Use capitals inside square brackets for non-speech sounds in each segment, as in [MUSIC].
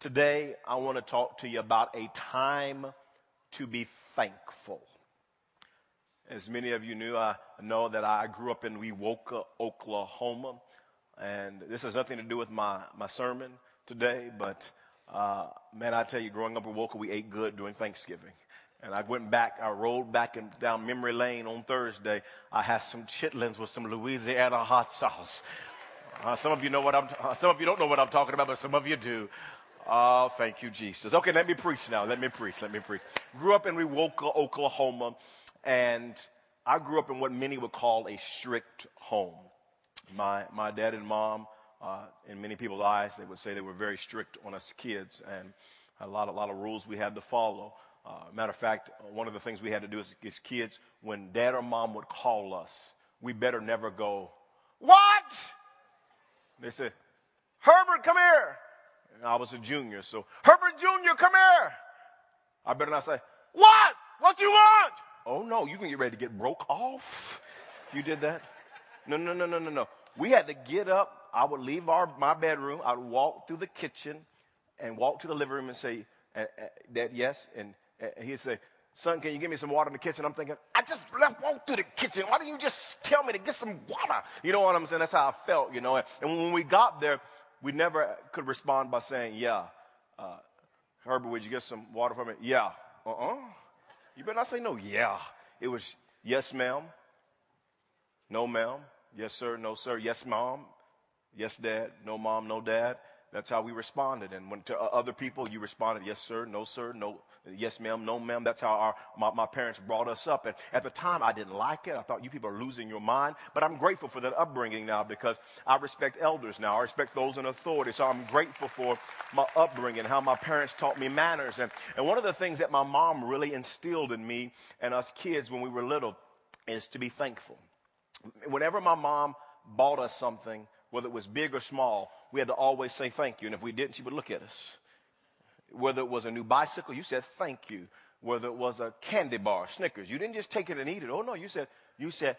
Today, I want to talk to you about a time to be thankful. As many of you knew, I know that I grew up in Wewoka, Oklahoma. And this has nothing to do with my, my sermon today, but uh, man, I tell you, growing up in Wewoka, we ate good during Thanksgiving. And I went back, I rolled back and down memory lane on Thursday. I had some chitlins with some Louisiana hot sauce. Uh, some of you know what I'm, uh, some of you don't know what I'm talking about, but some of you do. Oh, thank you, Jesus. Okay, let me preach now. Let me preach. Let me preach. Grew up in Wewoka, Oklahoma, and I grew up in what many would call a strict home. My, my dad and mom, uh, in many people's eyes, they would say they were very strict on us kids and a lot, a lot of rules we had to follow. Uh, matter of fact, one of the things we had to do as, as kids, when dad or mom would call us, we better never go, What? They said, Herbert, come here. And I was a junior, so Herbert Jr., come here. I better not say, What? What you want? Oh no, you can get ready to get broke off if you did that. No, no, no, no, no, no. We had to get up. I would leave our, my bedroom. I would walk through the kitchen and walk to the living room and say, Dad, yes. And he'd say, Son, can you give me some water in the kitchen? I'm thinking, I just left, walked through the kitchen. Why didn't you just tell me to get some water? You know what I'm saying? That's how I felt, you know. And when we got there, we never could respond by saying, Yeah. Uh, Herbert, would you get some water for me? Yeah. Uh uh You better not say no, yeah. It was, Yes, ma'am. No, ma'am. Yes, sir. No, sir. Yes, mom. Yes, dad. No, mom. No, dad. That's how we responded. And when to uh, other people, you responded, yes, sir, no, sir, no, yes, ma'am, no, ma'am. That's how our, my, my, parents brought us up. And at the time, I didn't like it. I thought you people are losing your mind. But I'm grateful for that upbringing now because I respect elders now. I respect those in authority. So I'm grateful for my upbringing, how my parents taught me manners. And, and one of the things that my mom really instilled in me and us kids when we were little is to be thankful. Whenever my mom bought us something, whether it was big or small, we had to always say thank you. And if we didn't, she would look at us. Whether it was a new bicycle, you said thank you. Whether it was a candy bar, Snickers, you didn't just take it and eat it. Oh no, you said, you said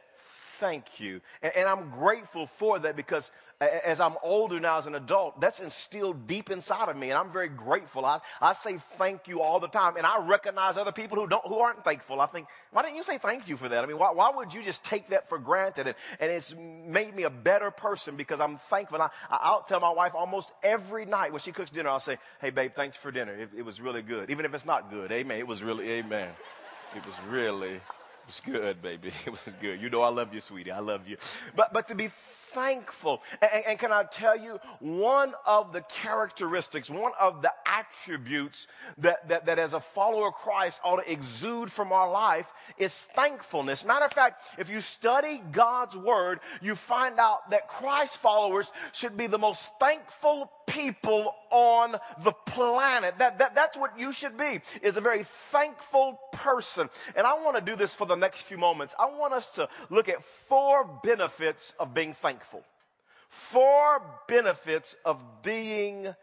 thank you. And, and, I'm grateful for that because as I'm older now as an adult, that's instilled deep inside of me. And I'm very grateful. I, I say thank you all the time. And I recognize other people who don't, who aren't thankful. I think, why didn't you say thank you for that? I mean, why, why would you just take that for granted? And, and it's made me a better person because I'm thankful. I, I'll tell my wife almost every night when she cooks dinner, I'll say, Hey babe, thanks for dinner. It, it was really good. Even if it's not good. Amen. It was really, amen. It was really was good, baby. [LAUGHS] It was good. You know I love you, sweetie. I love you. But but to be thankful. And, and, can I tell you, one of the characteristics, one of the attributes that, that, that as a follower of Christ ought to exude from our life is thankfulness. Matter of fact, if you study God's word, you find out that Christ followers should be the most thankful people on the planet. That, that, that's what you should be, is a very thankful person. And I want to do this for the next few moments. I want us to look at four benefits of being thankful. Four benefits of being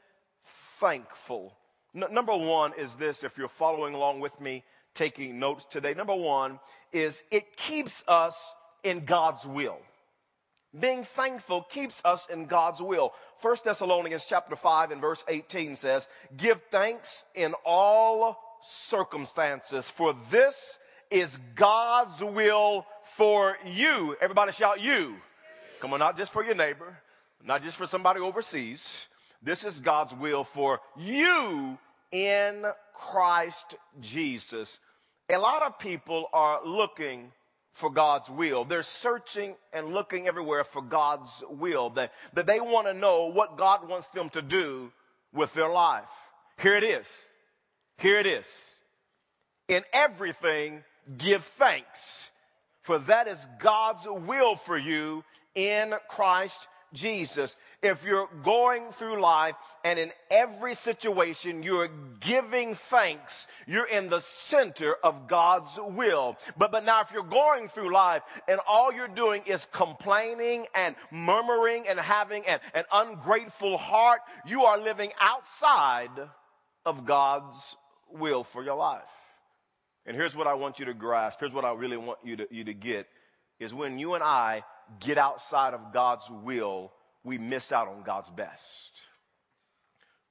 thankful. N- number one is this if you're following along with me, taking notes today. Number one is it keeps us in God's will. Being thankful keeps us in God's will. 1 Thessalonians chapter 5 and verse 18 says, Give thanks in all circumstances, for this is God's will for you. Everybody shout, You. Come on, not just for your neighbor, not just for somebody overseas. This is God's will for you in Christ Jesus. A lot of people are looking for God's will. They're searching and looking everywhere for God's will. That, that they want to know what God wants them to do with their life. Here it is. Here it is. In everything, give thanks, for that is God's will for you in Christ Jesus. If you're going through life and in every situation you're giving thanks, you're in the center of God's will. But, but now if you're going through life and all you're doing is complaining and murmuring and having an, an ungrateful heart, you are living outside of God's will for your life. And here's what I want you to grasp. Here's what I really want you to, you to get is when you and I get outside of God's will, we miss out on God's best.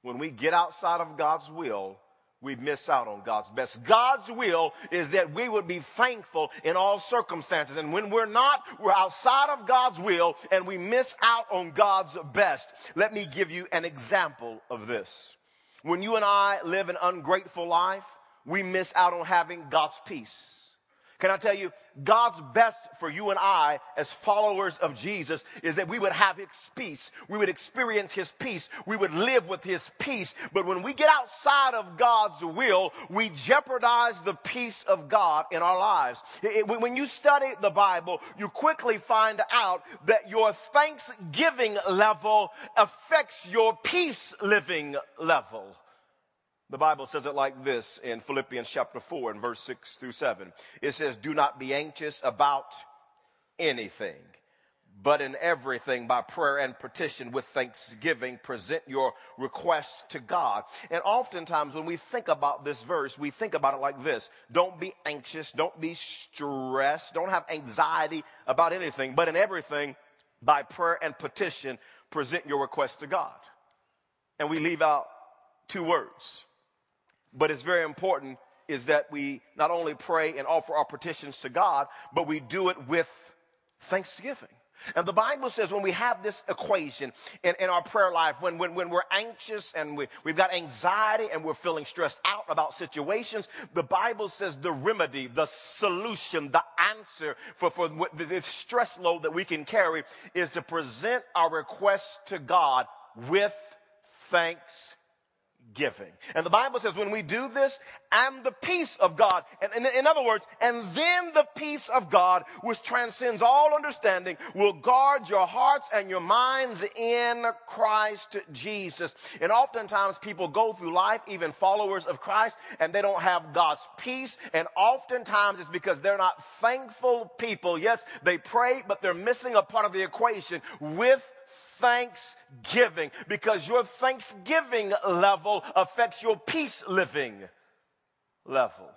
when we get outside of God's will, we miss out on God's best. God's will is that we would be thankful in all circumstances. And when we're not, we're outside of God's will and we miss out on God's best. Let me give you an example of this. When you and I live an ungrateful life, we miss out on having God's peace. Can I tell you, God's best for you and I as followers of Jesus is that we would have His peace. We would experience His peace. We would live with His peace. But when we get outside of God's will, we jeopardize the peace of God in our lives. When you study the Bible, you quickly find out that your thanksgiving level affects your peace living level. The Bible says it like this in Philippians chapter 4 and verse 6 through 7. It says, Do not be anxious about anything, but in everything by prayer and petition with thanksgiving, present your requests to God. And oftentimes when we think about this verse, we think about it like this. Don't be anxious. Don't be stressed. Don't have anxiety about anything, but in everything by prayer and petition, present your requests to God. And we leave out two words but it's very important is that we not only pray and offer our petitions to God, but we do it with thanksgiving. And the Bible says when we have this equation in, in our prayer life, when, when, when we're anxious and we, we've got anxiety and we're feeling stressed out about situations, the Bible says the remedy, the solution, the answer for, for the stress load that we can carry is to present our requests to God with thanksgiving giving. And the Bible says when we do this, and the peace of God, and, and in other words, and then the peace of God, which transcends all understanding, will guard your hearts and your minds in Christ Jesus. And oftentimes people go through life, even followers of Christ, and they don't have God's peace. And oftentimes it's because they're not thankful people. Yes, they pray, but they're missing a part of the equation with thanksgiving because your thanksgiving level affects your peace living level.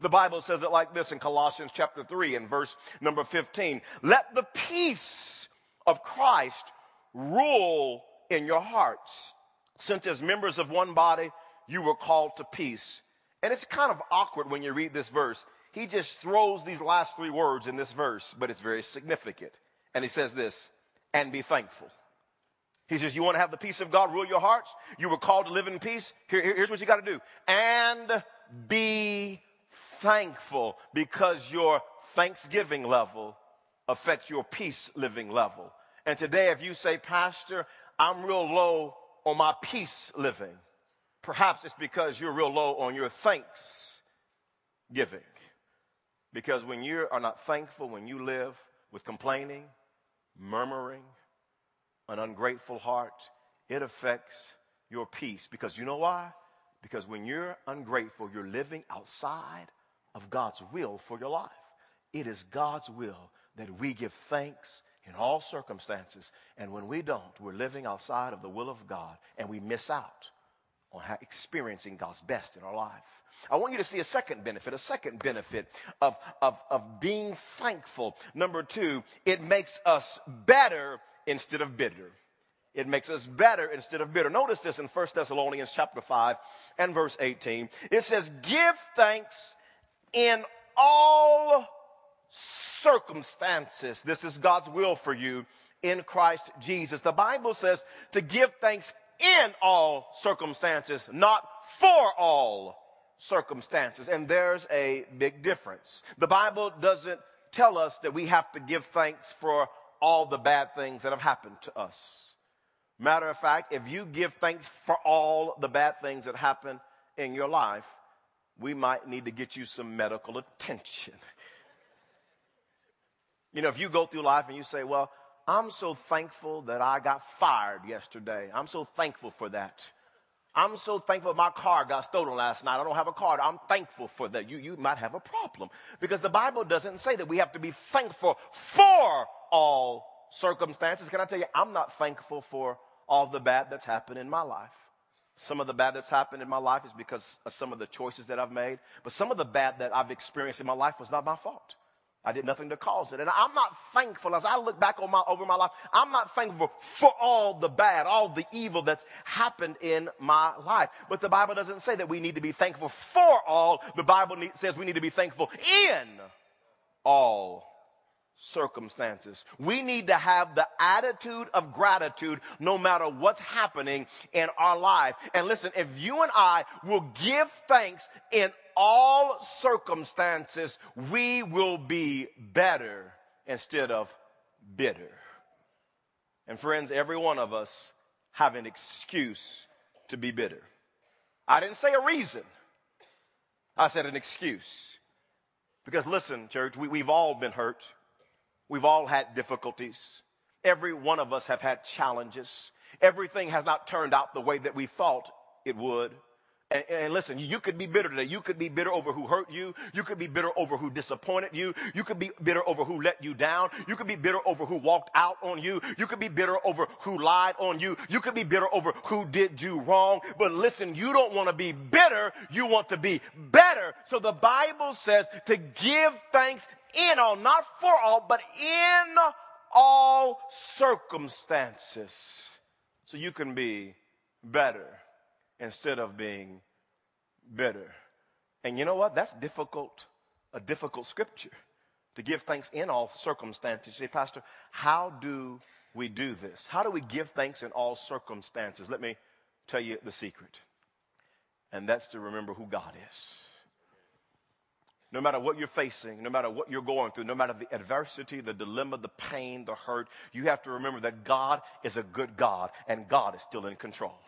The Bible says it like this in Colossians chapter 3 and verse number 15. Let the peace of Christ rule in your hearts, since as members of one body you were called to peace. And it's kind of awkward when you read this verse. He just throws these last three words in this verse, but it's very significant. And he says this, and be thankful. He says, You want to have the peace of God rule your hearts? You were called to live in peace. Here, here's what you got to do and be thankful because your thanksgiving level affects your peace living level. And today, if you say, Pastor, I'm real low on my peace living, perhaps it's because you're real low on your thanks giving. Because when you are not thankful, when you live with complaining, murmuring, an ungrateful heart, it affects your peace. Because you know why? Because when you're ungrateful, you're living outside of God's will for your life. It is God's will that we give thanks in all circumstances. And when we don't, we're living outside of the will of God and we miss out on experiencing God's best in our life. I want you to see a second benefit, a second benefit of, of, of being thankful. Number two, it makes us better instead of bitter. It makes us better instead of bitter. Notice this in 1 Thessalonians chapter 5 and verse 18. It says, give thanks in all circumstances. This is God's will for you in Christ Jesus. The Bible says to give thanks in all circumstances, not for all circumstances. And there's a big difference. The Bible doesn't tell us that we have to give thanks for all the bad things that have happened to us. Matter of fact, if you give thanks for all the bad things that happen in your life, we might need to get you some medical attention. [LAUGHS] You know, if you go through life and you say, Well, I'm so thankful that I got fired yesterday. I'm so thankful for that. I'm so thankful my car got stolen last night. I don't have a car. I'm thankful for that. You, you might have a problem because the Bible doesn't say that we have to be thankful for all circumstances. Can I tell you, I'm not thankful for all the bad that's happened in my life. Some of the bad that's happened in my life is because of some of the choices that I've made, but some of the bad that I've experienced in my life was not my fault. I did nothing to cause it. And I'm not thankful as I look back on my, over my life. I'm not thankful for all the bad, all the evil that's happened in my life. But the Bible doesn't say that we need to be thankful for all. The Bible says we need to be thankful in all circumstances. We need to have the attitude of gratitude no matter what's happening in our life. And listen, if you and I will give thanks in all circumstances, we will be better instead of bitter. And friends, every one of us have an excuse to be bitter. I didn't say a reason. I said an excuse. Because listen, church, we, we've all been hurt. We've all had difficulties. Every one of us have had challenges. Everything has not turned out the way that we thought it would. And, and, listen, you could be bitter today. You could be bitter over who hurt you. You could be bitter over who disappointed you. You could be bitter over who let you down. You could be bitter over who walked out on you. You could be bitter over who lied on you. You could be bitter over who did you wrong. But listen, you don't want to be bitter. You want to be better. So the Bible says to give thanks in all, not for all, but in all circumstances. So you can be better instead of being bitter. And you know what? That's difficult, a difficult scripture to give thanks in all circumstances. You say, Pastor, how do we do this? How do we give thanks in all circumstances? Let me tell you the secret. And that's to remember who God is. No matter what you're facing, no matter what you're going through, no matter the adversity, the dilemma, the pain, the hurt, you have to remember that God is a good God and God is still in control.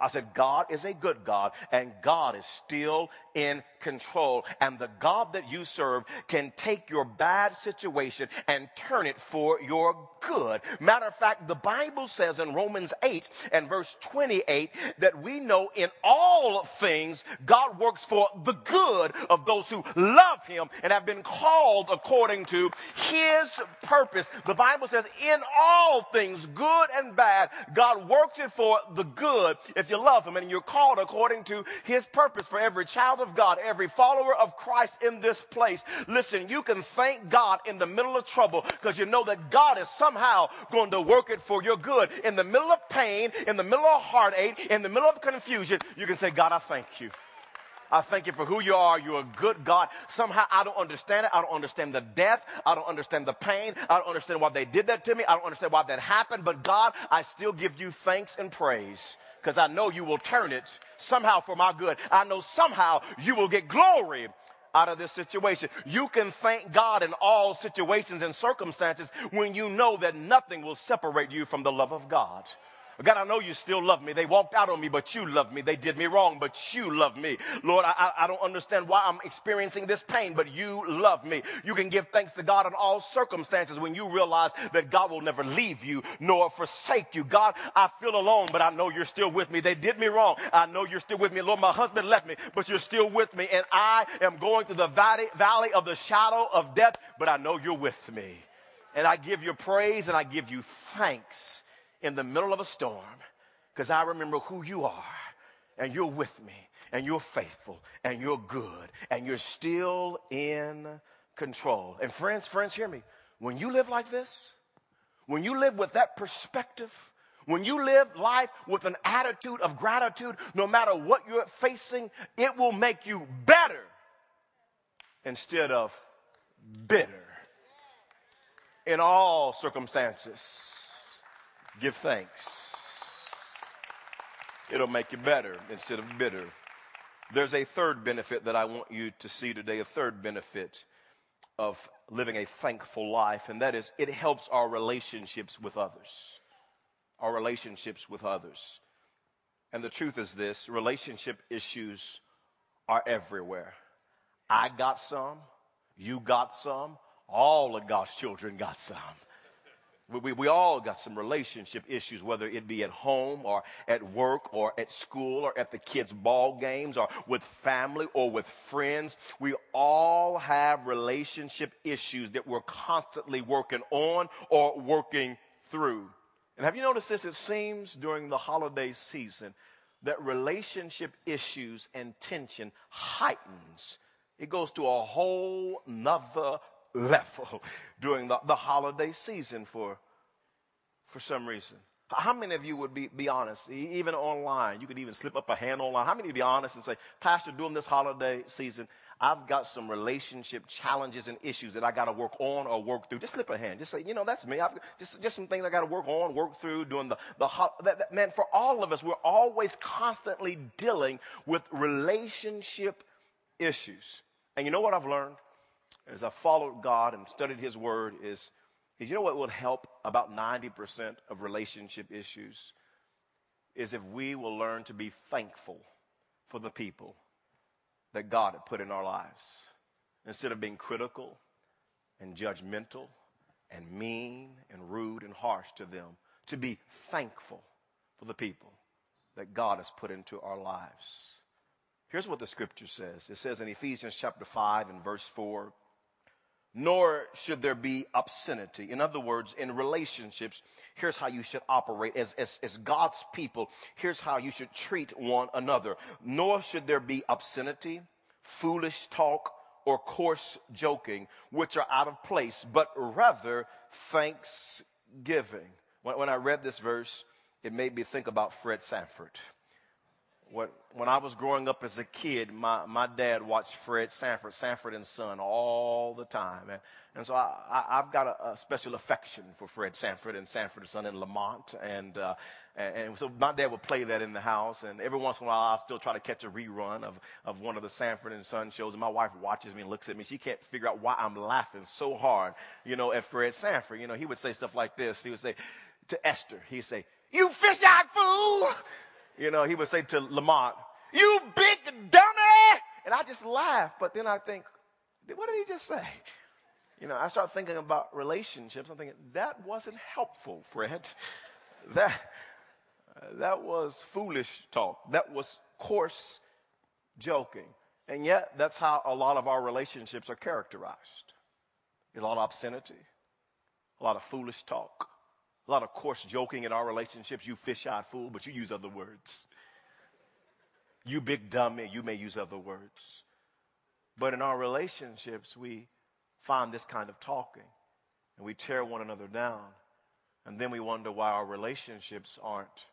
I said, God is a good God and God is still in control. And the God that you serve can take your bad situation and turn it for your good. Matter of fact, the Bible says in Romans 8 and verse 28 that we know in all things God works for the good of those who love him and have been called according to his purpose. The Bible says in all things, good and bad, God works it for the good if you love him and you're called according to his purpose for every child of God, every follower of Christ in this place. Listen, you can thank God in the middle of trouble because you know that God is somehow going to work it for your good. In the middle of pain, in the middle of heartache, in the middle of confusion, you can say, God, I thank you. I thank you for who you are. You're a good God. Somehow I don't understand it. I don't understand the death. I don't understand the pain. I don't understand why they did that to me. I don't understand why that happened. But God, I still give you thanks and praise because I know you will turn it somehow for my good. I know somehow you will get glory out of this situation. You can thank God in all situations and circumstances when you know that nothing will separate you from the love of God. God, I know you still love me. They walked out on me, but you love me. They did me wrong, but you love me. Lord, I, I don't understand why I'm experiencing this pain, but you love me. You can give thanks to God in all circumstances when you realize that God will never leave you nor forsake you. God, I feel alone, but I know you're still with me. They did me wrong. I know you're still with me. Lord, my husband left me, but you're still with me. And I am going through the valley, valley of the shadow of death, but I know you're with me. And I give you praise and I give you thanks in the middle of a storm because I remember who you are and you're with me and you're faithful and you're good and you're still in control. And friends, friends, hear me. When you live like this, when you live with that perspective, when you live life with an attitude of gratitude, no matter what you're facing, it will make you better instead of bitter in all circumstances give thanks. It'll make you better instead of bitter. There's a third benefit that I want you to see today, a third benefit of living a thankful life, and that is it helps our relationships with others. Our relationships with others. And the truth is this relationship issues are everywhere. I got some, you got some, all of God's children got some. We, we, all got some relationship issues, whether it be at home or at work or at school or at the kids' ball games or with family or with friends. We all have relationship issues that we're constantly working on or working through. And have you noticed this? It seems during the holiday season that relationship issues and tension heightens. It goes to a whole nother [LAUGHS] level during the, the holiday season for, for some reason. How many of you would be, be honest, even online? You could even slip up a hand online. How many would be honest and say, Pastor, during this holiday season, I've got some relationship challenges and issues that I got to work on or work through. Just slip a hand. Just say, you know, that's me. I've just, just some things I got to work on, work through doing the, the, that, that, man, for all of us, we're always constantly dealing with relationship issues. And you know what I've learned as I followed God and studied His Word is, is you know what will help about 90% of relationship issues? Is if we will learn to be thankful for the people that God had put in our lives. Instead of being critical and judgmental and mean and rude and harsh to them, to be thankful for the people that God has put into our lives. Here's what the scripture says it says in Ephesians chapter 5 and verse 4 nor should there be obscenity. In other words, in relationships, here's how you should operate as, as, as, God's people. Here's how you should treat one another. Nor should there be obscenity, foolish talk, or coarse joking, which are out of place, but rather thanksgiving. When, when I read this verse, it made me think about Fred Sanford. When, when I was growing up as a kid, my, my dad watched Fred Sanford, Sanford and Son all the time. And, and so I, have got a, a, special affection for Fred Sanford and Sanford and Son in Lamont. And, uh, and, and, so my dad would play that in the house. And every once in a while, I still try to catch a rerun of, of one of the Sanford and Son shows. And my wife watches me and looks at me. She can't figure out why I'm laughing so hard, you know, at Fred Sanford. You know, he would say stuff like this. He would say to Esther, he'd say, you fish-eyed fool! You know, he would say to Lamont, You big dummy! And I just laugh, but then I think, What did he just say? You know, I start thinking about relationships. I'm thinking, That wasn't helpful, Fred. [LAUGHS] That, that was foolish talk. That was coarse joking. And yet, that's how a lot of our relationships are characterized. A lot of obscenity, a lot of foolish talk, a lot of coarse joking in our relationships. You fish eyed fool, but you use other words. You big dummy, you may use other words. But in our relationships, we find this kind of talking and we tear one another down. And then we wonder why our relationships aren't,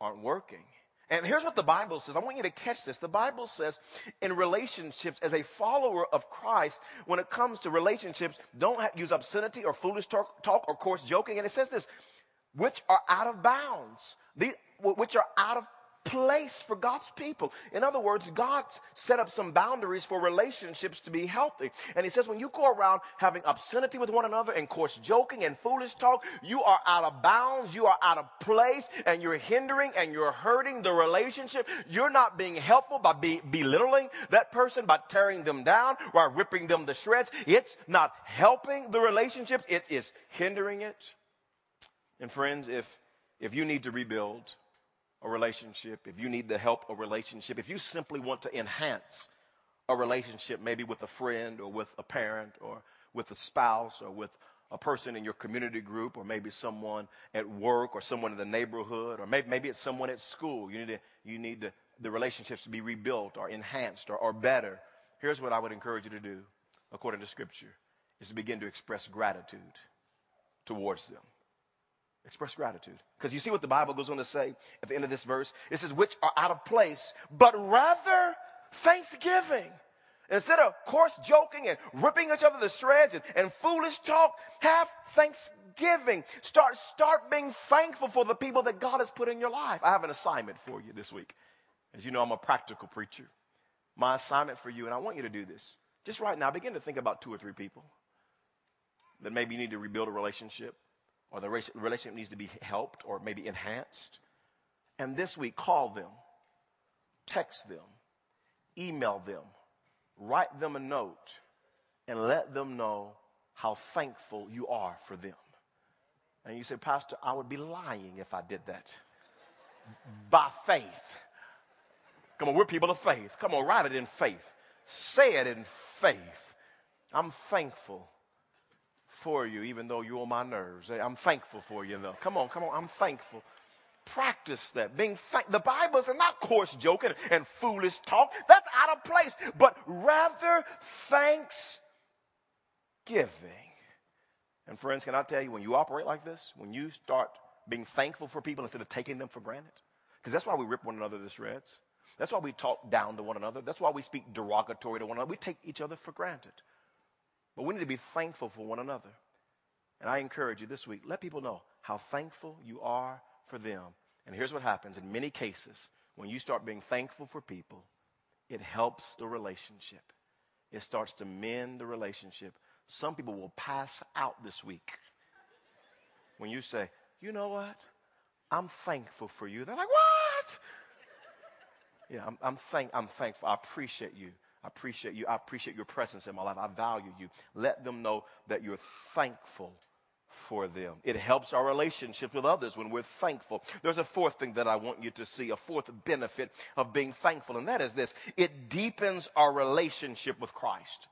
aren't working. And here's what the Bible says. I want you to catch this. The Bible says in relationships, as a follower of Christ, when it comes to relationships, don't use obscenity or foolish talk, talk or coarse joking. And it says this, which are out of bounds, the, which are out of place for God's people. In other words, God set up some boundaries for relationships to be healthy. And he says, when you go around having obscenity with one another and coarse joking and foolish talk, you are out of bounds, you are out of place, and you're hindering and you're hurting the relationship. You're not being helpful by be- belittling that person, by tearing them down, by ripping them to shreds. It's not helping the relationship, it is hindering it. And friends, if if you need to rebuild, a relationship, if you need the help a relationship, if you simply want to enhance a relationship, maybe with a friend or with a parent or with a spouse or with a person in your community group or maybe someone at work or someone in the neighborhood or maybe, maybe it's someone at school. You need, to, you need to, the relationships to be rebuilt or enhanced or, or better. Here's what I would encourage you to do, according to Scripture, is to begin to express gratitude towards them. Express gratitude. Because you see what the Bible goes on to say at the end of this verse? It says, which are out of place, but rather thanksgiving. Instead of coarse joking and ripping each other to shreds and, and foolish talk, have thanksgiving. Start, start being thankful for the people that God has put in your life. I have an assignment for you this week. As you know, I'm a practical preacher. My assignment for you, and I want you to do this. Just right now, begin to think about two or three people that maybe you need to rebuild a relationship or the relationship needs to be helped or maybe enhanced. And this week, call them, text them, email them, write them a note, and let them know how thankful you are for them. And you say, Pastor, I would be lying if I did that. By faith. Come on, we're people of faith. Come on, write it in faith. Say it in faith. I'm thankful for you, even though you're on my nerves. I'm thankful for you, though. Come on, come on. I'm thankful. Practice that. Being thank- the Bible is not coarse joking and foolish talk. That's out of place. But rather thanks thanksgiving. And friends, can I tell you, when you operate like this, when you start being thankful for people instead of taking them for granted, because that's why we rip one another to shreds. That's why we talk down to one another. That's why we speak derogatory to one another. We take each other for granted. But we need to be thankful for one another. And I encourage you this week, let people know how thankful you are for them. And here's what happens in many cases when you start being thankful for people, it helps the relationship. It starts to mend the relationship. Some people will pass out this week when you say, you know what? I'm thankful for you. They're like, what? Yeah, I'm, I'm, thank, I'm thankful. I appreciate you. I appreciate you. I appreciate your presence in my life. I value you. Let them know that you're thankful for them. It helps our relationship with others when we're thankful. There's a fourth thing that I want you to see, a fourth benefit of being thankful, and that is this it deepens our relationship with Christ.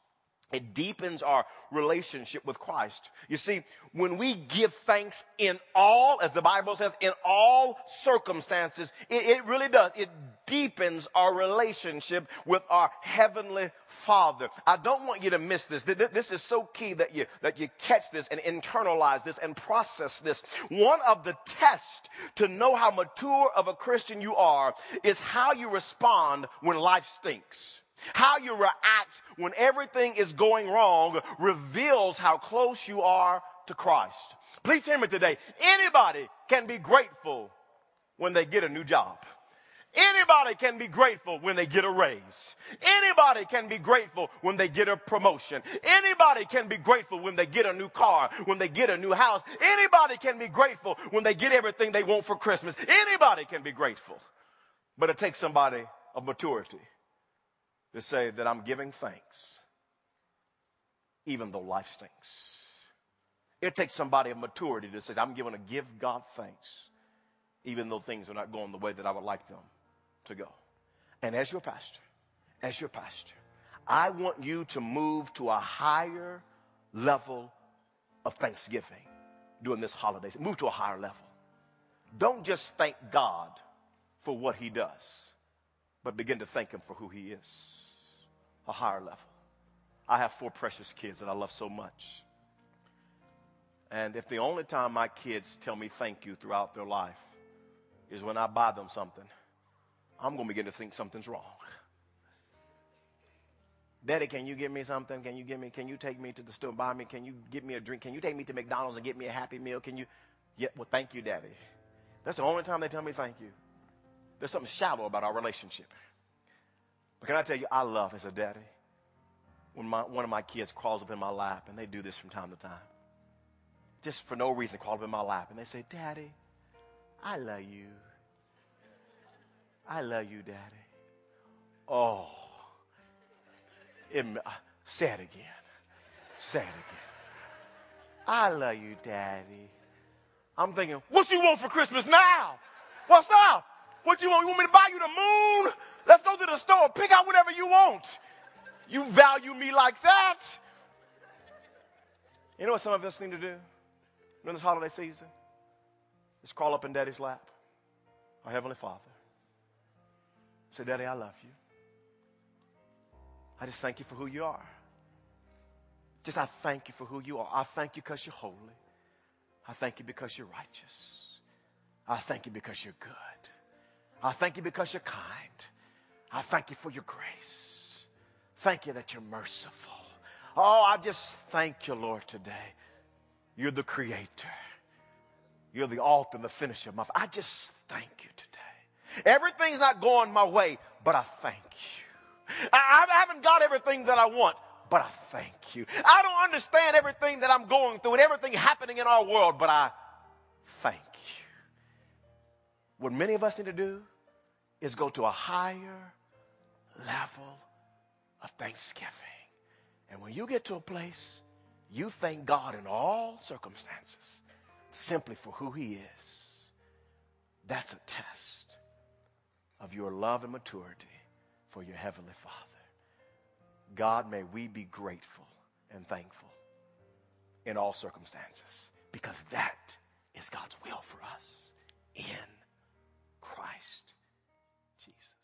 It deepens our relationship with Christ. You see, when we give thanks in all, as the Bible says, in all circumstances, it, it, really does. It deepens our relationship with our Heavenly Father. I don't want you to miss this. This is so key that you, that you catch this and internalize this and process this. One of the tests to know how mature of a Christian you are is how you respond when life stinks. How you react when everything is going wrong reveals how close you are to Christ. Please hear me today. Anybody can be grateful when they get a new job. Anybody can be grateful when they get a raise. Anybody can be grateful when they get a promotion. Anybody can be grateful when they get a new car, when they get a new house. Anybody can be grateful when they get everything they want for Christmas. Anybody can be grateful. But it takes somebody of maturity to say that I'm giving thanks even though life stinks. It takes somebody of maturity to say, I'm going to give God thanks even though things are not going the way that I would like them to go. And as your pastor, as your pastor, I want you to move to a higher level of thanksgiving during this holiday. Move to a higher level. Don't just thank God for what he does but begin to thank Him for who He is. A higher level. I have four precious kids that I love so much. And if the only time my kids tell me thank you throughout their life is when I buy them something, I'm going to begin to think something's wrong. Daddy, can you give me something? Can you give me, can you take me to the store and buy me? Can you give me a drink? Can you take me to McDonald's and get me a happy meal? Can you? Yeah, well, thank you, Daddy. That's the only time they tell me thank you. There's something shallow about our relationship. But can I tell you, I love as a daddy when my, one of my kids crawls up in my lap, and they do this from time to time. Just for no reason, crawl up in my lap, and they say, Daddy, I love you. I love you, Daddy. Oh, it, uh, say it again. Say it again. I love you, Daddy. I'm thinking, what you want for Christmas now? What's up? What you want? You want me to buy you the moon? Let's go to the store. Pick out whatever you want. You value me like that. You know what some of us need to do during this holiday season? Is crawl up in daddy's lap, our Heavenly Father. Say, Daddy, I love you. I just thank you for who you are. Just I thank you for who you are. I thank you because you're holy. I thank you because you're righteous. I thank you because you're good. I thank you because you're kind. I thank you for your grace. Thank you that you're merciful. Oh, I just thank you, Lord, today. You're the creator. You're the author and the finisher of my I just thank you today. Everything's not going my way, but I thank you. I, I haven't got everything that I want, but I thank you. I don't understand everything that I'm going through and everything happening in our world, but I thank you. What many of us need to do is go to a higher level of thanksgiving. And when you get to a place, you thank God in all circumstances simply for who He is. That's a test of your love and maturity for your Heavenly Father. God, may we be grateful and thankful in all circumstances because that is God's will for us in Christ Jesus.